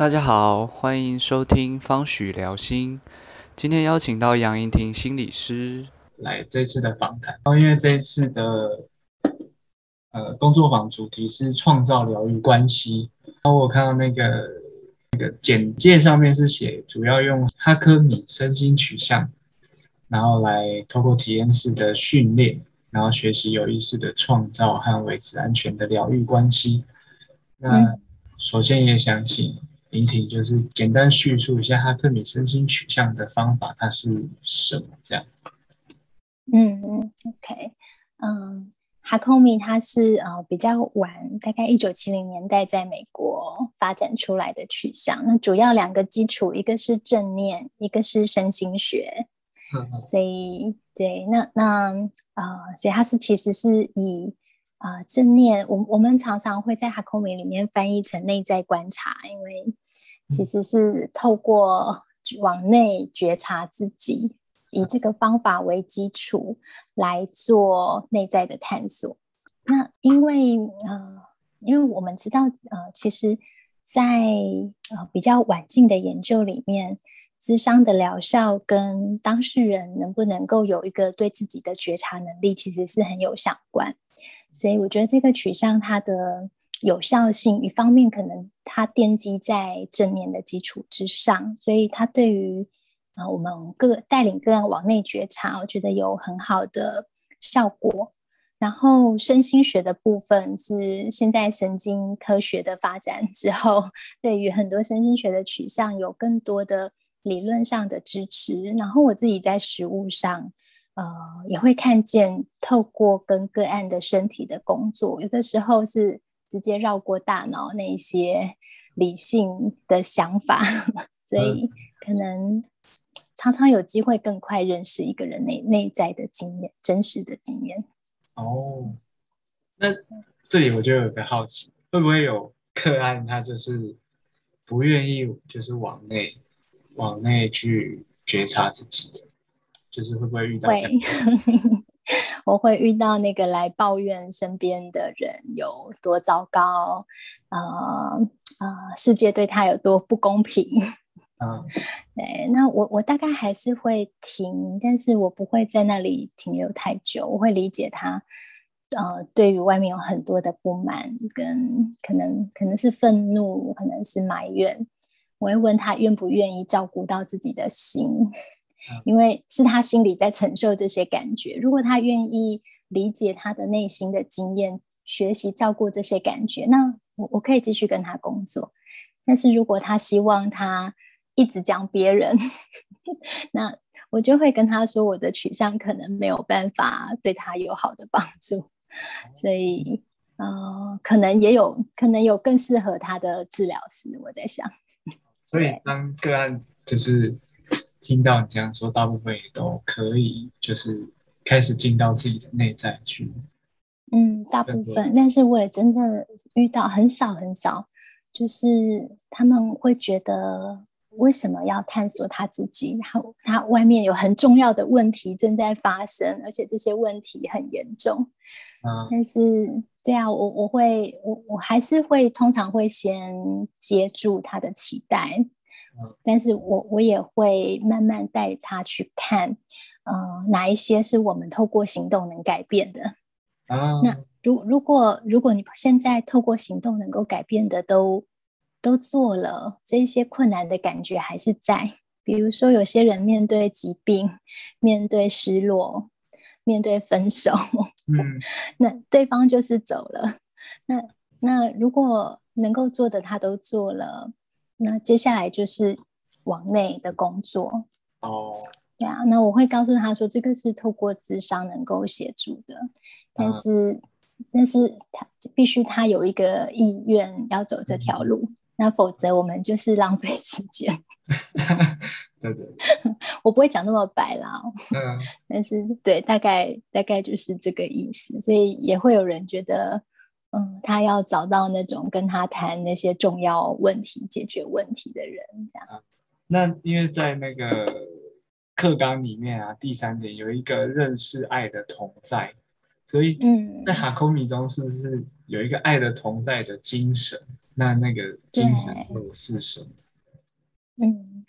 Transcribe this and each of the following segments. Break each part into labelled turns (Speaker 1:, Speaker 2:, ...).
Speaker 1: 大家好，欢迎收听方许聊心。今天邀请到杨莹婷心理师
Speaker 2: 来这次的访谈。然后因为这一次的呃工作坊主题是创造疗愈关系，然后我看到那个那个简介上面是写主要用哈科米身心取向，然后来透过体验式的训练，然后学习有意识的创造和维持安全的疗愈关系。那首先也想请林婷，就是简单叙述一下哈克米身心取向的方法，它是什么？这样。
Speaker 3: 嗯嗯，OK，嗯，哈克米它是呃比较晚，大概一九七零年代在美国发展出来的取向。那主要两个基础，一个是正念，一个是身心学。嗯，所以对，那那啊，所以它是其实是以。啊，正念，我我们常常会在哈空米里面翻译成内在观察，因为其实是透过往内觉察自己，以这个方法为基础来做内在的探索。那因为呃，因为我们知道呃，其实，在呃比较晚近的研究里面，智商的疗效跟当事人能不能够有一个对自己的觉察能力，其实是很有相关。所以我觉得这个取向它的有效性，一方面可能它奠基在正念的基础之上，所以它对于啊我们个带领个人往内觉察，我觉得有很好的效果。然后身心学的部分是现在神经科学的发展之后，对于很多身心学的取向有更多的理论上的支持。然后我自己在实物上。呃，也会看见透过跟个案的身体的工作，有的时候是直接绕过大脑那一些理性的想法，所以可能常常有机会更快认识一个人内内在的经验、真实的经验。
Speaker 2: 哦，那这里我就有个好奇，会不会有个案他就是不愿意，就是往内往内去觉察自己？就是会不会遇到？会，
Speaker 3: 我会遇到那个来抱怨身边的人有多糟糕，呃呃，世界对他有多不公平。嗯，对，那我我大概还是会停，但是我不会在那里停留太久。我会理解他，呃，对于外面有很多的不满，跟可能可能是愤怒，可能是埋怨。我会问他愿不愿意照顾到自己的心。因为是他心里在承受这些感觉，如果他愿意理解他的内心的经验，学习照顾这些感觉，那我我可以继续跟他工作。但是如果他希望他一直讲别人，那我就会跟他说，我的取向可能没有办法对他有好的帮助，所以呃，可能也有可能有更适合他的治疗师。我在想，
Speaker 2: 所以当个案就是。听到你这样说，大部分也都可以，就是开始进到自己的内在去。
Speaker 3: 嗯，大部分，但是我也真的遇到很少很少，就是他们会觉得为什么要探索他自己？然后他外面有很重要的问题正在发生，而且这些问题很严重。嗯，但是这样，我我会我我还是会通常会先接住他的期待。但是我我也会慢慢带他去看，呃，哪一些是我们透过行动能改变的啊？那如如果如果你现在透过行动能够改变的都都做了，这些困难的感觉还是在。比如说，有些人面对疾病、面对失落、面对分手，嗯，那对方就是走了。那那如果能够做的他都做了。那接下来就是往内的工作哦，对啊，那我会告诉他说，这个是透过智商能够协助的，但是但是他必须他有一个意愿要走这条路，那否则我们就是浪费时间。
Speaker 2: 对对，
Speaker 3: 我不会讲那么白啦，嗯，但是对，大概大概就是这个意思，所以也会有人觉得。嗯，他要找到那种跟他谈那些重要问题、解决问题的人，这样。
Speaker 2: 那因为在那个课纲里面啊，第三点有一个认识爱的同在，所以嗯，在哈空米中是不是有一个爱的同在的精神？那那个精神又是什么？
Speaker 3: 嗯，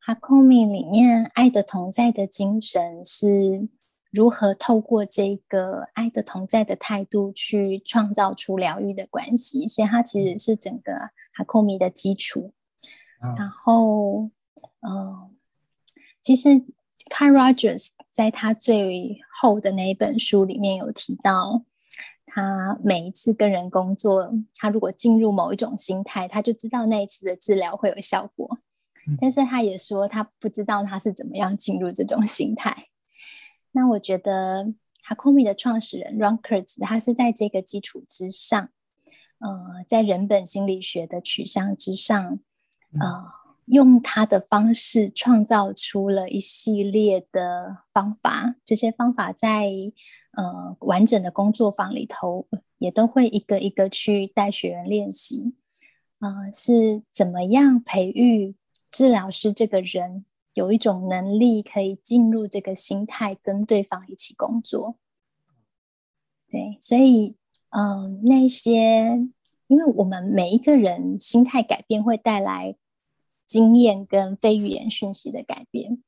Speaker 3: 哈空米里面爱的同在的精神是如何透过这个爱的同在的态度去创造出疗愈的关系，所以它其实是整个哈库米的基础。然后，呃，其实 Carl Rogers 在他最后的那一本书里面有提到。他每一次跟人工作，他如果进入某一种心态，他就知道那一次的治疗会有效果。但是他也说，他不知道他是怎么样进入这种心态。那我觉得 Hakomi 的创始人 Ron Kurtz，他是在这个基础之上，呃，在人本心理学的取向之上，呃，用他的方式创造出了一系列的方法。这些方法在呃，完整的工作坊里头也都会一个一个去带学员练习，呃，是怎么样培育治疗师这个人有一种能力可以进入这个心态跟对方一起工作。对，所以，嗯，那些，因为我们每一个人心态改变会带来经验跟非语言讯息的改变，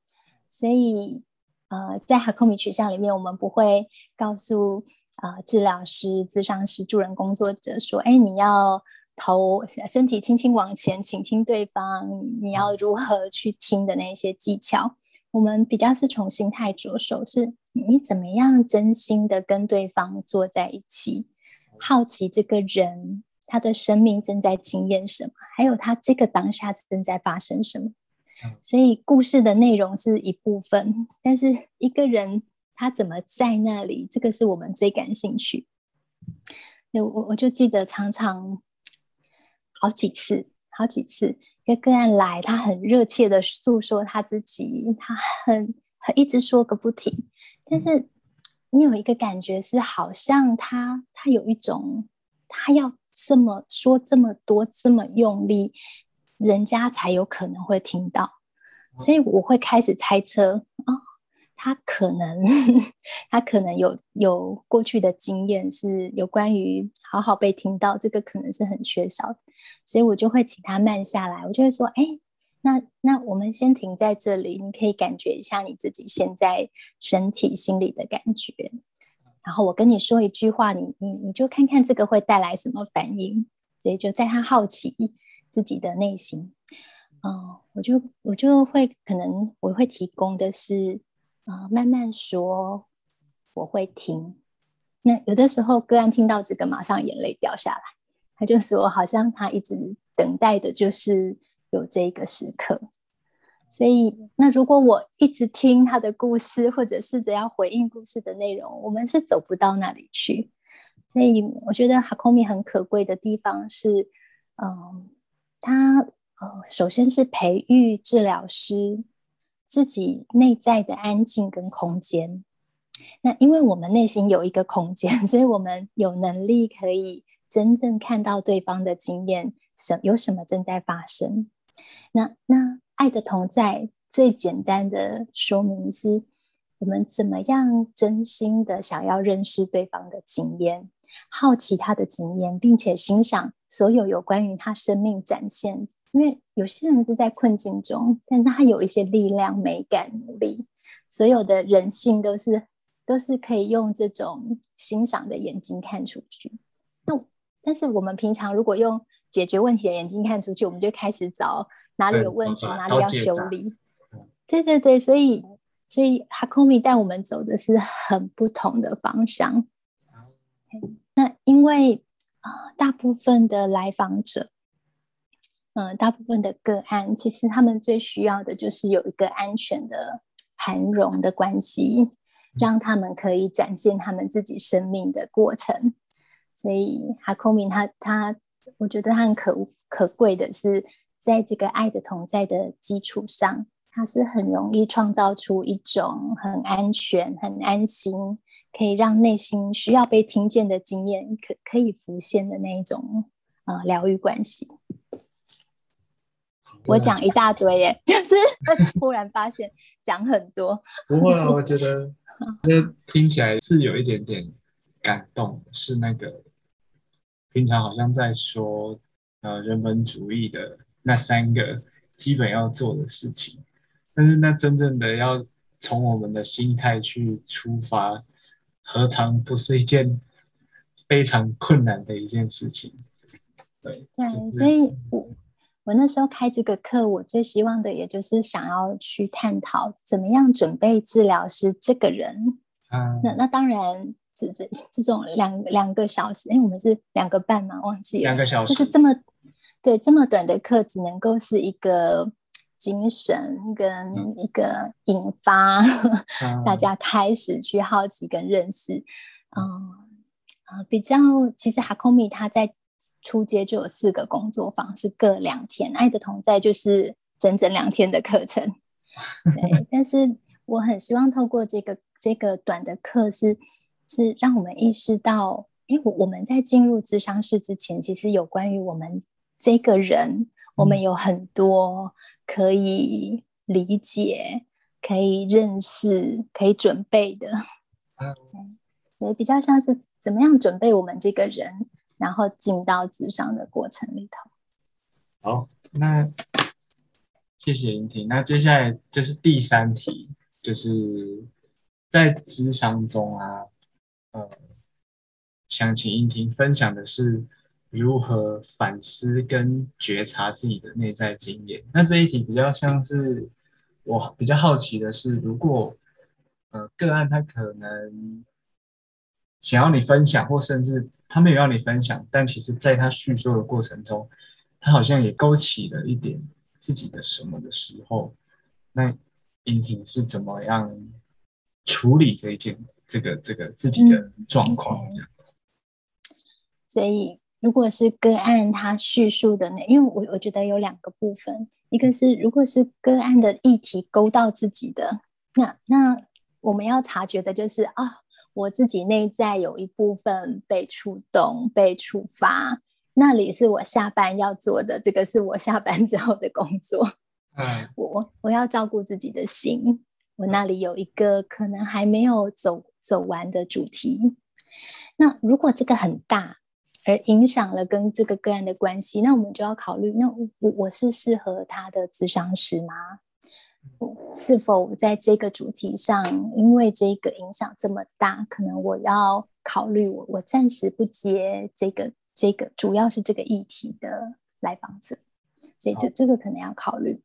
Speaker 3: 所以。呃，在哈克米取向里面，我们不会告诉呃治疗师、咨商师、助人工作者说：“哎，你要头身体轻轻往前，倾听对方，你要如何去听的那些技巧。”我们比较是从心态着手，是你怎么样真心的跟对方坐在一起，好奇这个人他的生命正在经验什么，还有他这个当下正在发生什么。所以故事的内容是一部分，但是一个人他怎么在那里，这个是我们最感兴趣。我我我就记得常常好几次，好几次一个个案来，他很热切的诉说他自己，他很很一直说个不停，但是你有一个感觉是，好像他他有一种他要这么说这么多这么用力。人家才有可能会听到，所以我会开始猜测啊，他可能他可能有有过去的经验是有关于好好被听到，这个可能是很缺少的，所以我就会请他慢下来，我就会说，哎，那那我们先停在这里，你可以感觉一下你自己现在身体心里的感觉，然后我跟你说一句话，你你你就看看这个会带来什么反应，所以就带他好奇。自己的内心，哦，我就我就会可能我会提供的是，啊，慢慢说，我会听。那有的时候个案听到这个，马上眼泪掉下来，他就说，好像他一直等待的就是有这个时刻。所以，那如果我一直听他的故事，或者试着要回应故事的内容，我们是走不到那里去。所以，我觉得哈空米很可贵的地方是，嗯。他呃，首先是培育治疗师自己内在的安静跟空间。那因为我们内心有一个空间，所以我们有能力可以真正看到对方的经验，什有什么正在发生。那那爱的同在最简单的说明是，我们怎么样真心的想要认识对方的经验。好奇他的经验，并且欣赏所有有关于他生命展现。因为有些人是在困境中，但他有一些力量、美感、努力。所有的人性都是都是可以用这种欣赏的眼睛看出去。那但是我们平常如果用解决问题的眼睛看出去，我们就开始找哪里有问题，哪里要修理。对对对，所以所以哈空米带我们走的是很不同的方向。那因为啊，大部分的来访者，嗯，大部分的个案，其实他们最需要的就是有一个安全的涵容的关系，让他们可以展现他们自己生命的过程。所以哈空明他他，我觉得他很可可贵的是，在这个爱的同在的基础上，他是很容易创造出一种很安全、很安心。可以让内心需要被听见的经验可可以浮现的那一种呃疗愈关系。我讲一大堆耶，就是忽然发现讲很多。
Speaker 2: 不会啊，我觉得这听起来是有一点点感动，是那个平常好像在说呃人本主义的那三个基本要做的事情，但是那真正的要从我们的心态去出发，何尝不是一件非常困难的一件事情？对
Speaker 3: 对，所以我我那时候开这个课，我最希望的也就是想要去探讨怎么样准备治疗师这个人。
Speaker 2: 嗯，
Speaker 3: 那那当然，这这这种两两个小时，哎，我们是两个半嘛，忘记了，
Speaker 2: 两个小时，
Speaker 3: 就是这么对这么短的课，只能够是一个精神跟一个引发 大家开始去好奇跟认识。嗯啊，比较其实哈空米他在。初阶就有四个工作坊，是各两天。爱的同在就是整整两天的课程。对，但是我很希望透过这个这个短的课，是是让我们意识到，哎，我我们在进入咨商室之前，其实有关于我们这个人，我们有很多可以理解、可以认识、可以准备的。嗯，对，比较像是怎么样准备我们这个人。然后进到智商的过程里头。
Speaker 2: 好，那谢谢莹婷。那接下来就是第三题，就是在智商中啊，呃，想请莹婷分享的是如何反思跟觉察自己的内在经验。那这一题比较像是我比较好奇的是，如果呃个案他可能想要你分享，或甚至。他没有让你分享，但其实在他叙述的过程中，他好像也勾起了一点自己的什么的时候，那英婷是怎么样处理这一件这个这个自己的状况？
Speaker 3: 所以，如果是个案他叙述的那，因为我我觉得有两个部分，一个是如果是个案的议题勾到自己的，那那我们要察觉的就是啊。我自己内在有一部分被触动、被触发，那里是我下班要做的，这个是我下班之后的工作。
Speaker 2: 嗯，
Speaker 3: 我我我要照顾自己的心，我那里有一个可能还没有走走完的主题。那如果这个很大，而影响了跟这个个案的关系，那我们就要考虑，那我我是适合他的咨商师吗？是否在这个主题上，因为这个影响这么大，可能我要考虑我我暂时不接这个这个主要是这个议题的来访者，所以这这个可能要考虑。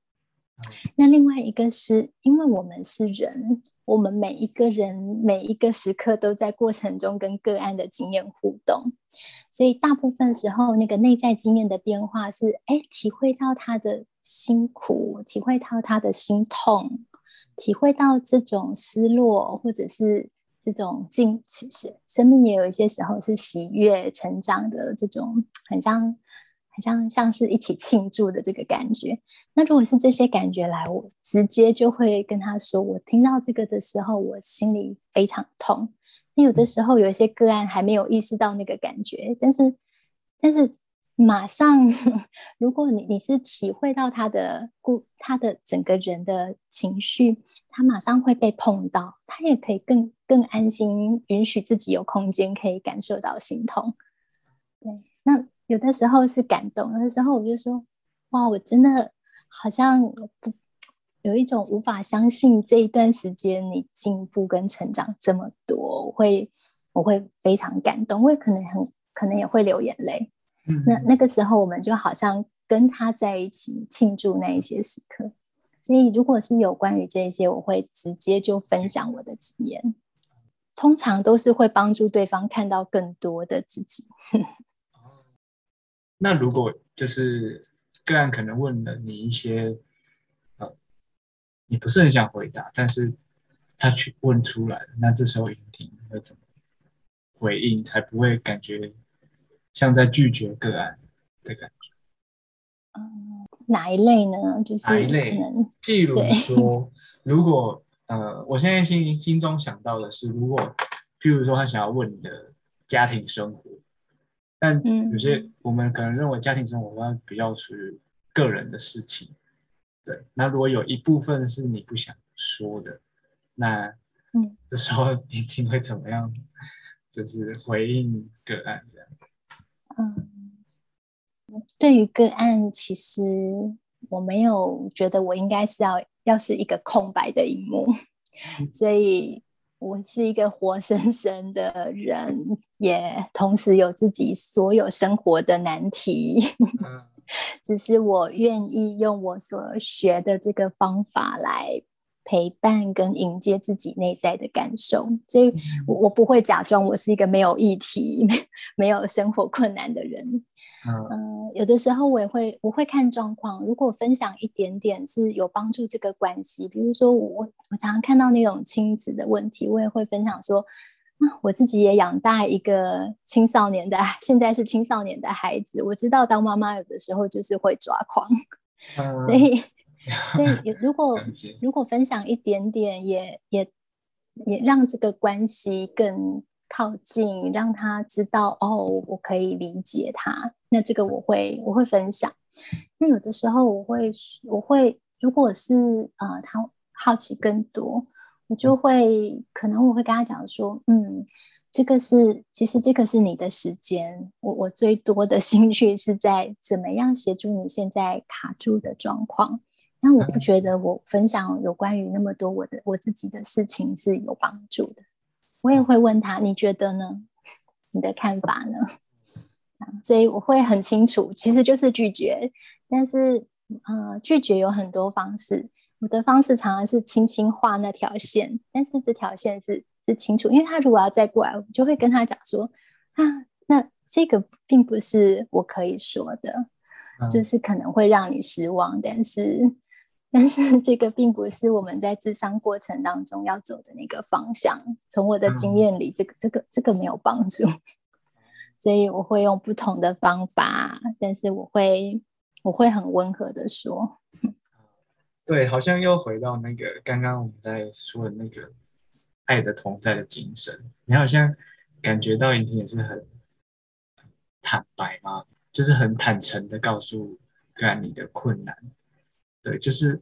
Speaker 3: 那另外一个是因为我们是人，我们每一个人每一个时刻都在过程中跟个案的经验互动，所以大部分时候那个内在经验的变化是，哎，体会到他的。辛苦，体会到他的心痛，体会到这种失落，或者是这种进，其实生命也有一些时候是喜悦成长的这种，很像，像像是一起庆祝的这个感觉。那如果是这些感觉来，我直接就会跟他说，我听到这个的时候，我心里非常痛。那有的时候有一些个案还没有意识到那个感觉，但是，但是。马上，如果你你是体会到他的故他的整个人的情绪，他马上会被碰到，他也可以更更安心，允许自己有空间可以感受到心痛。对，那有的时候是感动，有的时候我就说，哇，我真的好像不有一种无法相信这一段时间你进步跟成长这么多，我会我会非常感动，我也可能很可能也会流眼泪。那那个时候，我们就好像跟他在一起庆祝那一些时刻。所以，如果是有关于这些，我会直接就分享我的经验，通常都是会帮助对方看到更多的自己。
Speaker 2: 那如果就是个案可能问了你一些，呃，你不是很想回答，但是他去问出来了，那这时候聆听会怎么回应，才不会感觉？像在拒绝个案的感觉，
Speaker 3: 嗯，哪一类呢？就是
Speaker 2: 哪一类？譬如说，如果呃，我现在心心中想到的是，如果譬如说他想要问你的家庭生活，但有些我们可能认为家庭生活它比较属于个人的事情，对。那如果有一部分是你不想说的，那
Speaker 3: 嗯，
Speaker 2: 这时候一定会怎么样？就是回应个案这样。
Speaker 3: 嗯，对于个案，其实我没有觉得我应该是要要是一个空白的一幕，所以我是一个活生生的人，也同时有自己所有生活的难题。只是我愿意用我所学的这个方法来。陪伴跟迎接自己内在的感受，所以我我不会假装我是一个没有议题、没有生活困难的人。嗯，有的时候我也会我会看状况，如果分享一点点是有帮助这个关系，比如说我我常常看到那种亲子的问题，我也会分享说，啊，我自己也养大一个青少年的，现在是青少年的孩子，我知道当妈妈有的时候就是会抓狂，所以。对，如果如果分享一点点，也也也让这个关系更靠近，让他知道哦，我可以理解他。那这个我会我会分享。那有的时候我会我会，如果是呃他好奇更多，我就会可能我会跟他讲说，嗯，这个是其实这个是你的时间，我我最多的兴趣是在怎么样协助你现在卡住的状况。那我不觉得我分享有关于那么多我的我自己的事情是有帮助的。我也会问他，你觉得呢？你的看法呢？所以我会很清楚，其实就是拒绝。但是，呃，拒绝有很多方式。我的方式常常是轻轻画那条线，但是这条线是是清楚，因为他如果要再过来，我就会跟他讲说啊，那这个并不是我可以说的，就是可能会让你失望，但是。但是这个并不是我们在智商过程当中要走的那个方向。从我的经验里，这个、这个、这个没有帮助，所以我会用不同的方法。但是我会，我会很温和的说。
Speaker 2: 对，好像又回到那个刚刚我们在说的那个爱的同在的精神。你好像感觉到莹婷也是很坦白吗？就是很坦诚的告诉干你的困难。对，就是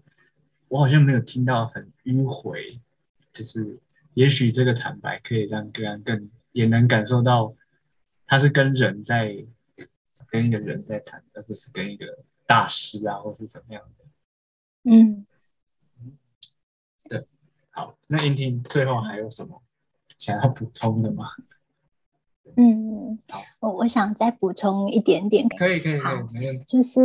Speaker 2: 我好像没有听到很迂回，就是也许这个坦白可以让个人更也能感受到，他是跟人在跟一个人在谈，而不是跟一个大师啊，或是怎么样的。
Speaker 3: 嗯，
Speaker 2: 对，好，那英婷最后还有什么想要补充的吗？
Speaker 3: 嗯，好，我我想再补充一点点，
Speaker 2: 可以可以可以，没问题，
Speaker 3: 就是。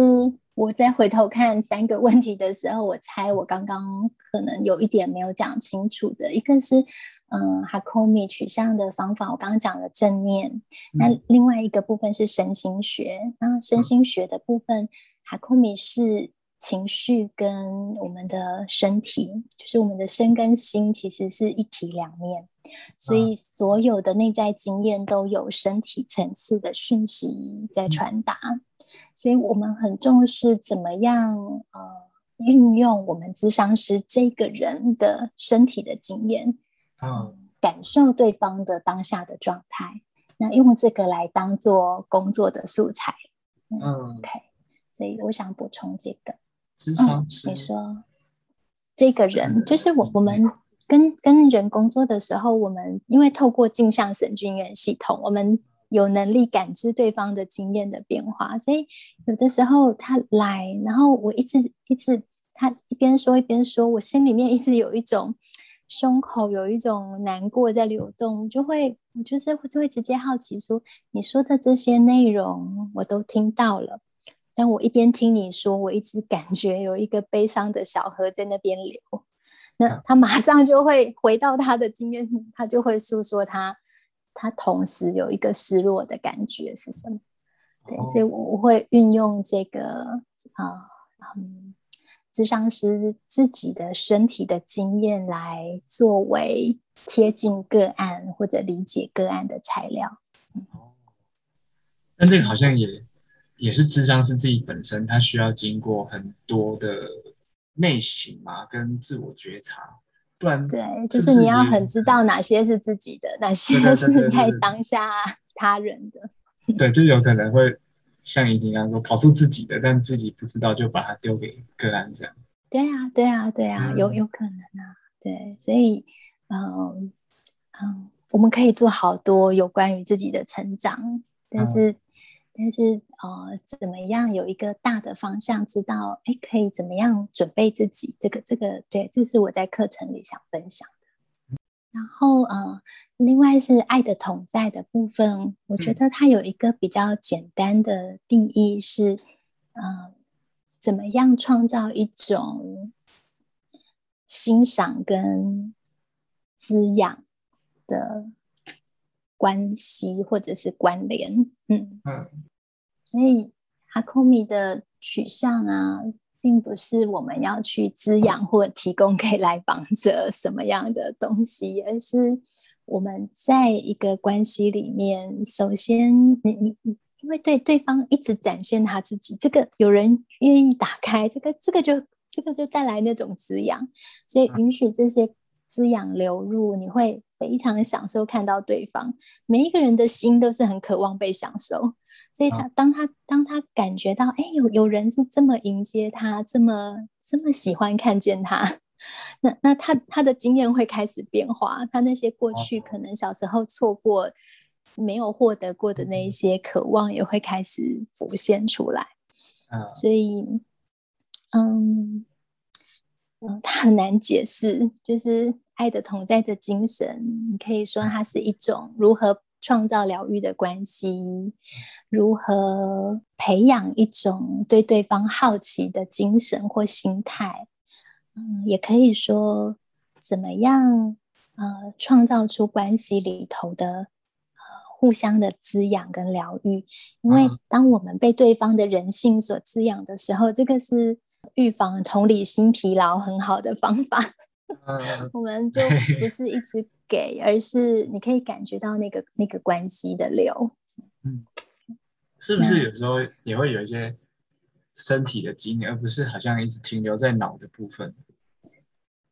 Speaker 3: 我再回头看三个问题的时候，我猜我刚刚可能有一点没有讲清楚的。一个是，嗯，哈库米取向的方法，我刚刚讲了正念。那另外一个部分是身心学。那身心学的部分，哈库米是情绪跟我们的身体，就是我们的身跟心其实是一体两面，所以所有的内在经验都有身体层次的讯息在传达。所以我们很重视怎么样呃运用我们咨商师这个人的身体的经验，嗯，感受对方的当下的状态，那用这个来当做工作的素材，嗯，OK。所以我想补充这个，
Speaker 2: 咨商师，
Speaker 3: 你说这个人就是我，我们跟跟人工作的时候，我们因为透过镜像神经元系统，我们。有能力感知对方的经验的变化，所以有的时候他来，然后我一直一直他一边说一边说，我心里面一直有一种胸口有一种难过在流动，就会我就是就会直接好奇说，你说的这些内容我都听到了，但我一边听你说，我一直感觉有一个悲伤的小河在那边流，那他马上就会回到他的经验，他就会诉说他。他同时有一个失落的感觉是什么？对，所以我我会运用这个啊，嗯，咨商师自己的身体的经验来作为贴近个案或者理解个案的材料。
Speaker 2: 哦，但这个好像也也是智商是自己本身，他需要经过很多的内省嘛，跟自我觉察。
Speaker 3: 对，就是你要很知道哪些是自己的，哪 些是在当下他人的。
Speaker 2: 对，就有可能会像怡婷刚刚说，跑出自己的，但自己不知道，就把它丢给个案这样。
Speaker 3: 对啊，对啊，对啊，有有可能啊。对，所以，嗯嗯，我们可以做好多有关于自己的成长，但是但是呃，怎么样有一个大的方向，知道哎，可以怎么样准备自己？这个这个，对，这是我在课程里想分享的。然后呃，另外是爱的同在的部分，我觉得它有一个比较简单的定义是，嗯，怎么样创造一种欣赏跟滋养的。关系或者是关联，嗯。嗯，所以阿库米的取向啊，并不是我们要去滋养或提供给来访者什么样的东西，而是我们在一个关系里面，首先你你你，因为对对方一直展现他自己，这个有人愿意打开，这个这个就这个就带来那种滋养，所以允许这些滋养流入，你会。非常享受看到对方，每一个人的心都是很渴望被享受，所以他当他当他感觉到，哎，有有人是这么迎接他，这么这么喜欢看见他，那那他他的经验会开始变化，他那些过去可能小时候错过、没有获得过的那一些渴望，也会开始浮现出来。所以，嗯嗯，它很难解释，就是。爱的同在的精神，你可以说它是一种如何创造疗愈的关系，如何培养一种对对方好奇的精神或心态。嗯，也可以说怎么样呃创造出关系里头的呃互相的滋养跟疗愈。因为当我们被对方的人性所滋养的时候，这个是预防同理心疲劳很好的方法。我们就不是一直给，而是你可以感觉到那个那个关系的流。
Speaker 2: 嗯，是不是有时候也会有一些身体的经验，而不是好像一直停留在脑的部分？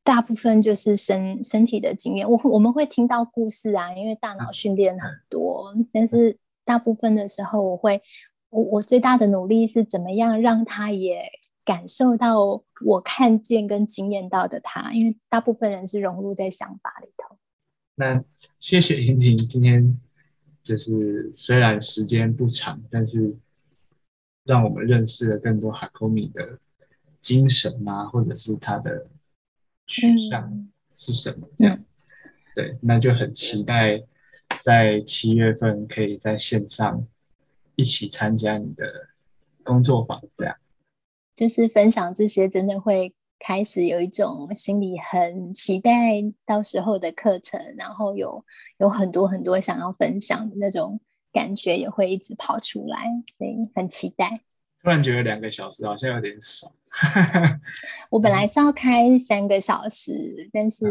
Speaker 3: 大部分就是身身体的经验。我我们会听到故事啊，因为大脑训练很多，但是大部分的时候，我会我我最大的努力是怎么样让他也。感受到我看见跟惊艳到的他，因为大部分人是融入在想法里头。
Speaker 2: 那谢谢婷婷今天，就是虽然时间不长，但是让我们认识了更多哈科米的精神啊，或者是他的取向是什么这样。对，那就很期待在七月份可以在线上一起参加你的工作坊这样。
Speaker 3: 就是分享这些，真的会开始有一种心里很期待到时候的课程，然后有有很多很多想要分享的那种感觉，也会一直跑出来，所以很期待。
Speaker 2: 突然觉得两个小时好像有点少。
Speaker 3: 我本来是要开三个小时，但是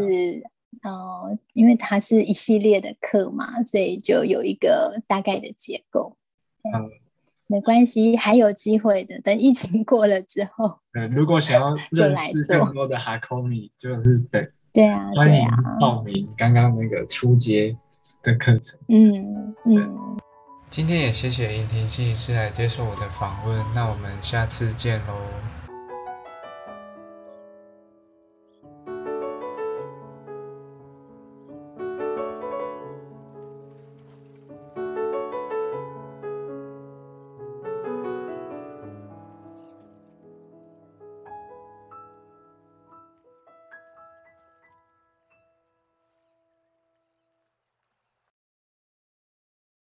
Speaker 3: 呃，因为它是一系列的课嘛，所以就有一个大概的结构。嗯。没关系，还有机会的。等疫情过了之后，
Speaker 2: 嗯，如果想要 认识更多的哈空米，就是等
Speaker 3: 对啊，
Speaker 2: 欢迎报名刚刚那个初阶的课程。
Speaker 3: 嗯嗯。
Speaker 1: 今天也谢谢英婷心理师来接受我的访问，那我们下次见喽。